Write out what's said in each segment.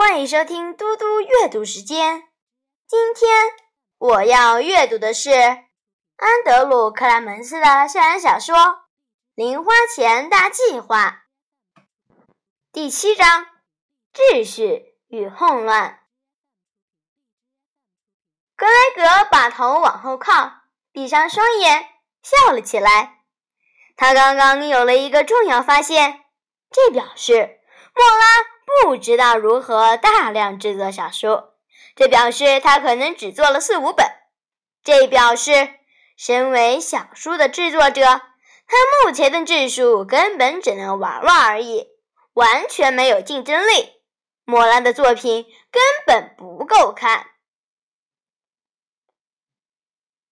欢迎收听嘟嘟阅读时间。今天我要阅读的是安德鲁·克莱门斯的校园小说《零花钱大计划》第七章：秩序与混乱。格雷格把头往后靠，闭上双眼，笑了起来。他刚刚有了一个重要发现，这表示莫拉。不知道如何大量制作小说，这表示他可能只做了四五本。这表示，身为小说的制作者，他目前的质数根本只能玩玩而已，完全没有竞争力。莫拉的作品根本不够看。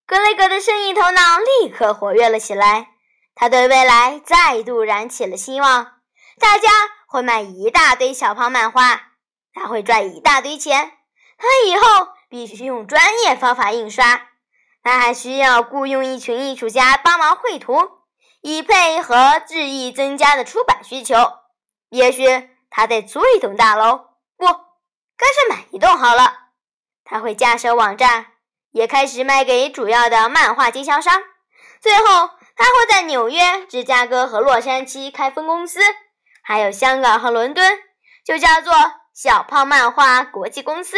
格雷格的生意头脑立刻活跃了起来，他对未来再度燃起了希望。大家。会卖一大堆小胖漫画，他会赚一大堆钱。他以后必须用专业方法印刷，他还需要雇佣一群艺术家帮忙绘图，以配合日益增加的出版需求。也许他得租一栋大楼，不，干脆买一栋好了。他会架设网站，也开始卖给主要的漫画经销商。最后，他会在纽约、芝加哥和洛杉矶开分公司。还有香港和伦敦，就叫做小胖漫画国际公司。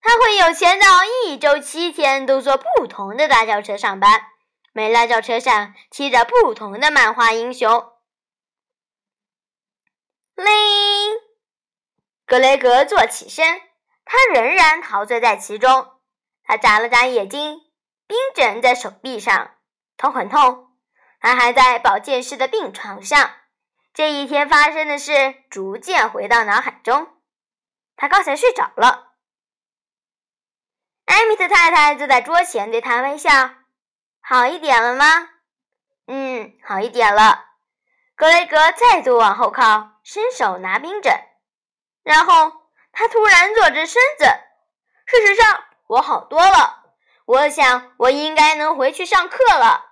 他会有钱到一周七天都坐不同的大轿车上班，每辆轿车上骑着不同的漫画英雄。铃，格雷格坐起身，他仍然陶醉在其中。他眨了眨眼睛，冰枕在手臂上，头很痛。他还在保健室的病床上。这一天发生的事逐渐回到脑海中。他刚才睡着了。艾米特太太坐在桌前对他微笑。好一点了吗？嗯，好一点了。格雷格再度往后靠，伸手拿冰枕，然后他突然坐直身子。事实上，我好多了。我想我应该能回去上课了。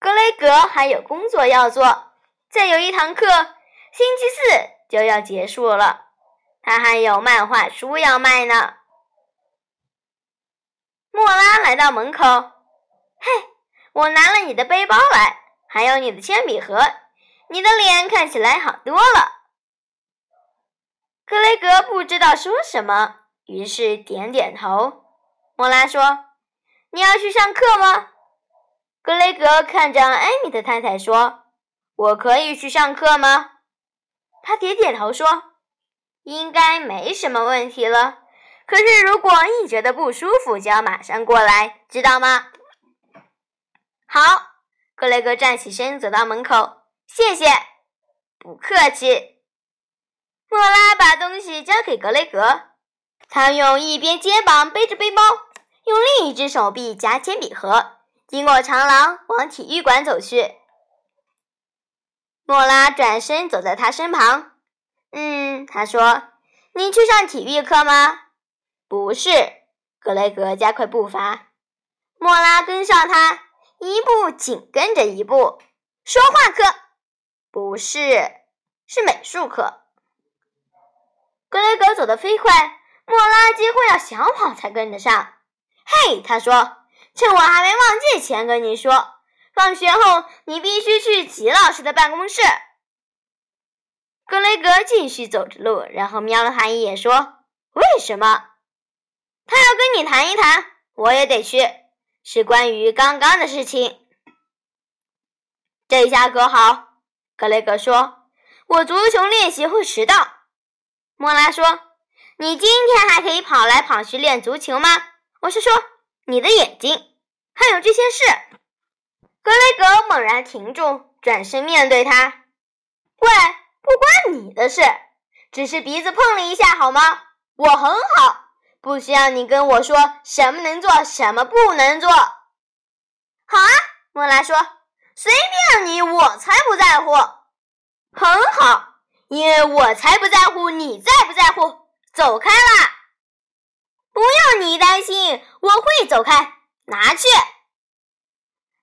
格雷格还有工作要做，再有一堂课，星期四就要结束了。他还有漫画书要卖呢。莫拉来到门口，嘿，我拿了你的背包来，还有你的铅笔盒。你的脸看起来好多了。格雷格不知道说什么，于是点点头。莫拉说：“你要去上课吗？”格雷格看着艾米的太太说：“我可以去上课吗？”他点点头说：“应该没什么问题了。可是如果你觉得不舒服，就要马上过来，知道吗？”好，格雷格站起身走到门口。谢谢，不客气。莫拉把东西交给格雷格，他用一边肩膀背着背包，用另一只手臂夹铅笔盒。经过长廊，往体育馆走去。莫拉转身走在他身旁。“嗯，他说，你去上体育课吗？”“不是。”格雷格加快步伐。莫拉跟上他，一步紧跟着一步。“说话课？”“不是，是美术课。”格雷格走得飞快，莫拉几乎要小跑才跟得上。“嘿！”他说。趁我还没忘记前跟你说，放学后你必须去齐老师的办公室。格雷格继续走着路，然后瞄了他一眼，说：“为什么？”他要跟你谈一谈，我也得去，是关于刚刚的事情。这下可好，格雷格说：“我足球练习会迟到。”莫拉说：“你今天还可以跑来跑去练足球吗？”我是说。你的眼睛，还有这些事。格雷格猛然停住，转身面对他：“喂，不关你的事，只是鼻子碰了一下，好吗？我很好，不需要你跟我说什么能做，什么不能做。”好啊，莫拉说：“随便你，我才不在乎。”很好，因为我才不在乎你在不在乎。走开啦！不用你担心，我会走开。拿去。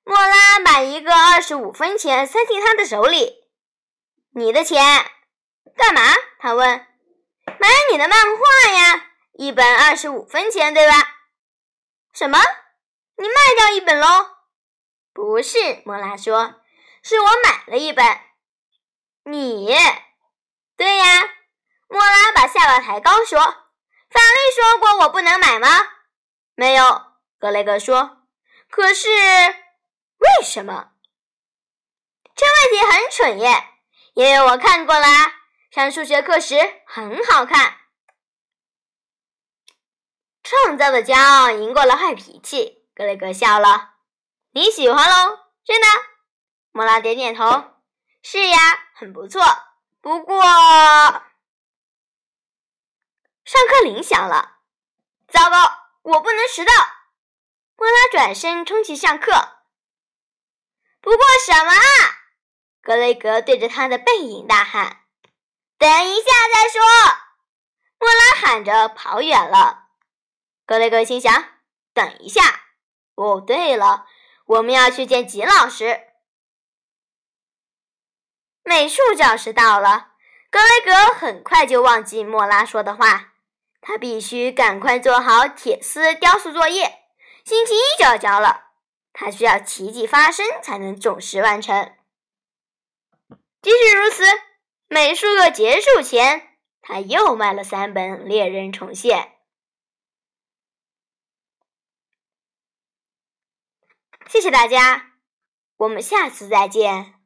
莫拉把一个二十五分钱塞进他的手里。你的钱？干嘛？他问。买你的漫画呀，一本二十五分钱，对吧？什么？你卖掉一本喽？不是，莫拉说，是我买了一本。你？对呀。莫拉把下巴抬高说：“法律说过我不能买吗？”没有，格雷格说。可是为什么？这问题很蠢耶，因为我看过了，上数学课时很好看。创造的骄傲赢过了坏脾气，格雷格笑了。你喜欢喽？真的？莫拉点点头。是呀，很不错。不过，上课铃响了。糟糕，我不能迟到。莫拉转身冲去上课。不过什么？格雷格对着他的背影大喊：“等一下再说！”莫拉喊着跑远了。格雷格心想：“等一下。”哦，对了，我们要去见吉老师。美术教室到了，格雷格很快就忘记莫拉说的话。他必须赶快做好铁丝雕塑作业，星期一就要交了。他需要奇迹发生才能准时完成。即使如此，美术课结束前，他又卖了三本《猎人重现》。谢谢大家，我们下次再见。